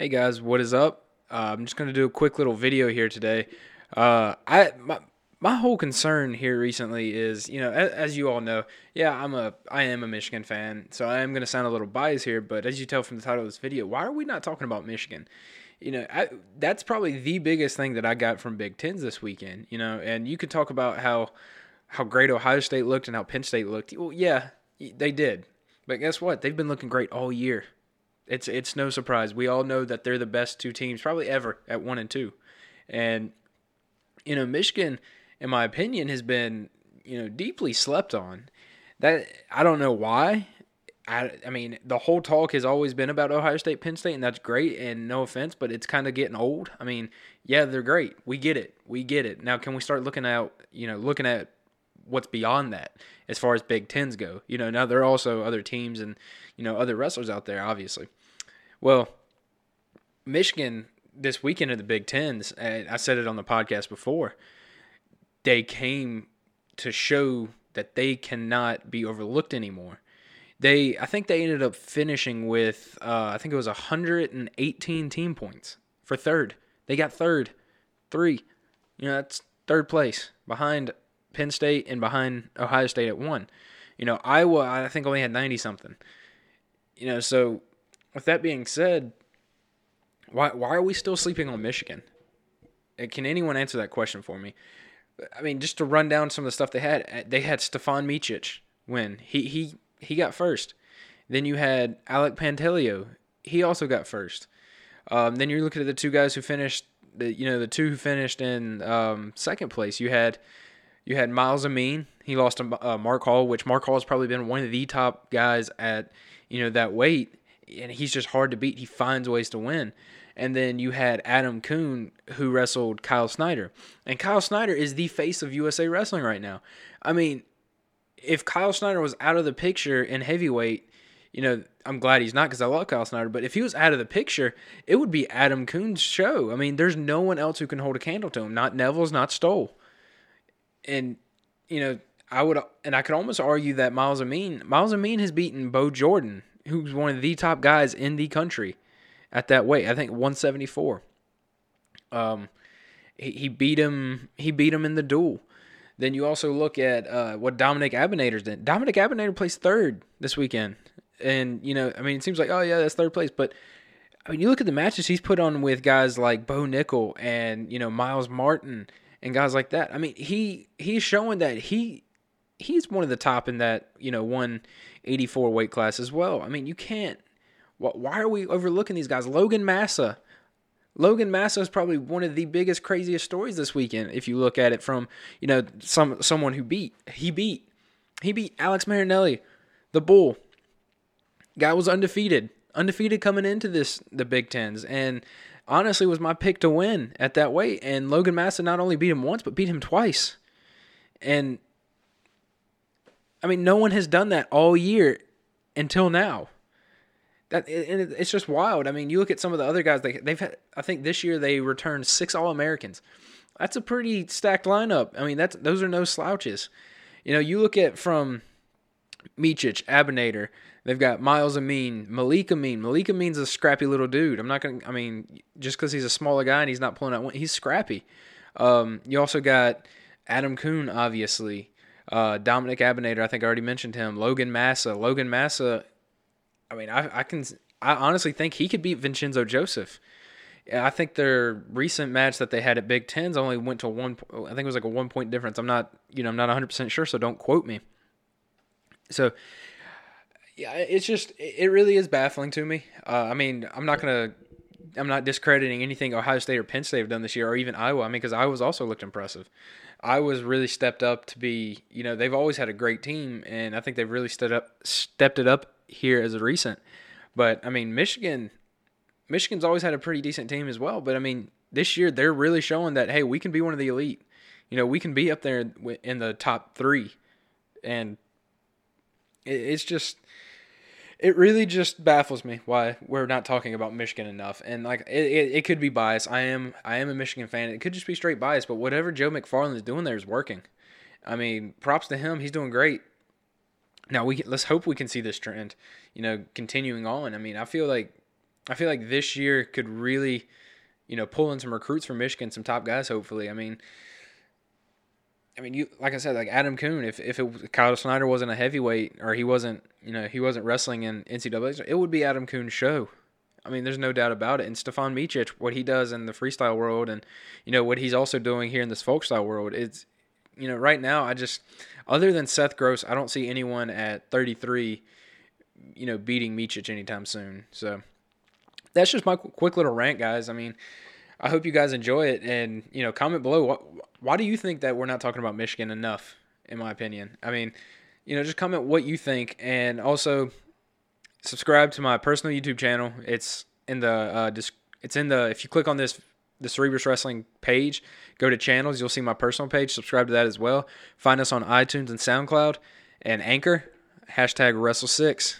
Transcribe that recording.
Hey guys, what is up? Uh, I'm just gonna do a quick little video here today. Uh, I my my whole concern here recently is, you know, as, as, you all know, yeah, I'm a I am a Michigan fan, so I am gonna sound a little biased here. But as you tell from the title of this video, why are we not talking about Michigan? You know, I, that's probably the biggest thing that I got from Big Tens this weekend. You know, and you could talk about how how great Ohio State looked and how Penn State looked. Well, yeah, they did, but guess what? They've been looking great all year. It's it's no surprise. We all know that they're the best two teams probably ever at one and two, and you know Michigan, in my opinion, has been you know deeply slept on. That I don't know why. I, I mean, the whole talk has always been about Ohio State, Penn State, and that's great. And no offense, but it's kind of getting old. I mean, yeah, they're great. We get it. We get it. Now, can we start looking out? You know, looking at what's beyond that as far as Big Tens go. You know, now there are also other teams and you know other wrestlers out there, obviously. Well, Michigan this weekend in the Big Tens, I said it on the podcast before, they came to show that they cannot be overlooked anymore. They, I think they ended up finishing with, uh, I think it was 118 team points for third. They got third, three. You know, that's third place behind Penn State and behind Ohio State at one. You know, Iowa, I think only had 90 something. You know, so with that being said, why why are we still sleeping on Michigan? Uh, can anyone answer that question for me? I mean, just to run down some of the stuff they had, uh, they had Stevan Micic win. He he he got first. Then you had Alec Pantaleo. He also got first. Um, then you're looking at the two guys who finished. The you know the two who finished in um, second place. You had you had Myles Amine. He lost to uh, Mark Hall, which Mark Hall has probably been one of the top guys at you know that weight and he's just hard to beat. He finds ways to win. And then you had Adam Coon who wrestled Kyle Snyder. And Kyle Snyder is the face of USA Wrestling right now. I mean, if Kyle Snyder was out of the picture in heavyweight, you know, I'm glad he's not because I love Kyle Snyder. But if he was out of the picture, it would be Adam Coon's show. I mean, there's no one else who can hold a candle to him. Not Nevills, not Stoll. And you know, I would, and I could almost argue that Myles Amine, Myles Amine has beaten Bo Jordan who's one of the top guys in the country at that weight. I think 174. Um, he, he beat him. He beat him in the duel. Then you also look at uh, what Domenic Abounader's did. Domenic Abounader placed third this weekend, and you know, I mean, it seems like oh yeah, that's third place, but I mean, you look at the matches he's put on with guys like Bo Nickal and you know Myles Martin and guys like that. I mean, he he's showing that he he's one of the top in that you know 184 weight class as well. I mean, you can't. Why are we overlooking these guys? Logan Massa. Logan Massa is probably one of the biggest, craziest stories this weekend. If you look at it from you know some someone who beat he beat he beat Alex Marinelli, the Bull. Guy was undefeated, undefeated coming into this the Big Tens, and honestly was my pick to win at that weight. And Logan Massa not only beat him once, but beat him twice. And I mean, no one has done that all year until now. That and it's just wild. I mean, you look at some of the other guys. They they've had. I think this year they returned six All Americans. That's a pretty stacked lineup. I mean, that's those are no slouches. You know, you look at from Micic, Abounader. They've got Myles Amine, Malik Amine. Malik Amine's a scrappy little dude. I'm not gonna. I mean, just because he's a smaller guy and he's not pulling out, he's scrappy. Um, you also got Adam Coon, obviously. Uh, Domenic Abounader, I think I already mentioned him. Logan Massa. Logan Massa, I mean, I, I can, I honestly think he could beat Vincenzo Joseph. I think their recent match that they had at Big Tens only went to one. I think it was like a one point difference. I'm not, you know, I'm not 100 percent sure, so don't quote me. So, yeah, it's just, it really is baffling to me. Uh, I mean, I'm not gonna, I'm not discrediting anything Ohio State or Penn State have done this year, or even Iowa. I mean, because Iowa's also looked impressive. I was really stepped up to be, you know, they've always had a great team, and I think they've really stepped up, stepped it up here as a recent. But I mean, Michigan, Michigan's always had a pretty decent team as well. But I mean, this year they're really showing that hey, we can be one of the elite. You know, we can be up there in the top three, and it's just it really just baffles me why we're not talking about Michigan enough. And like it, it, it, could be bias. I am I am a Michigan fan. It could just be straight bias. But whatever Joe McFarland is doing there is working. I mean, props to him. He's doing great. Now we let's hope we can see this trend, you know, continuing on. I mean, I feel like I feel like this year could really, you know, pull in some recruits from Michigan, some top guys. Hopefully, I mean, I mean, you like I said, like Adam Coon. If if it, Kyle Snyder wasn't a heavyweight or he wasn't, you know, he wasn't wrestling in NCAA, it would be Adam Coon's show. I mean, there's no doubt about it. And Stevan Micic, what he does in the freestyle world, and you know what he's also doing here in this folk style world, it's you know right now I just other than Seth Gross, I don't see anyone at 33, you know, beating Micic anytime soon. So that's just my quick little rant, guys. I mean, I hope you guys enjoy it, and you know, comment below. What, why do you think that we're not talking about Michigan enough? In my opinion, I mean, you know, just comment what you think, and also subscribe to my personal YouTube channel. It's in the uh, it's in the if you click on this the Cerberus Wrestling page, go to channels. You'll see my personal page. Subscribe to that as well. Find us on iTunes and SoundCloud and Anchor. Hashtag Wrestle Six.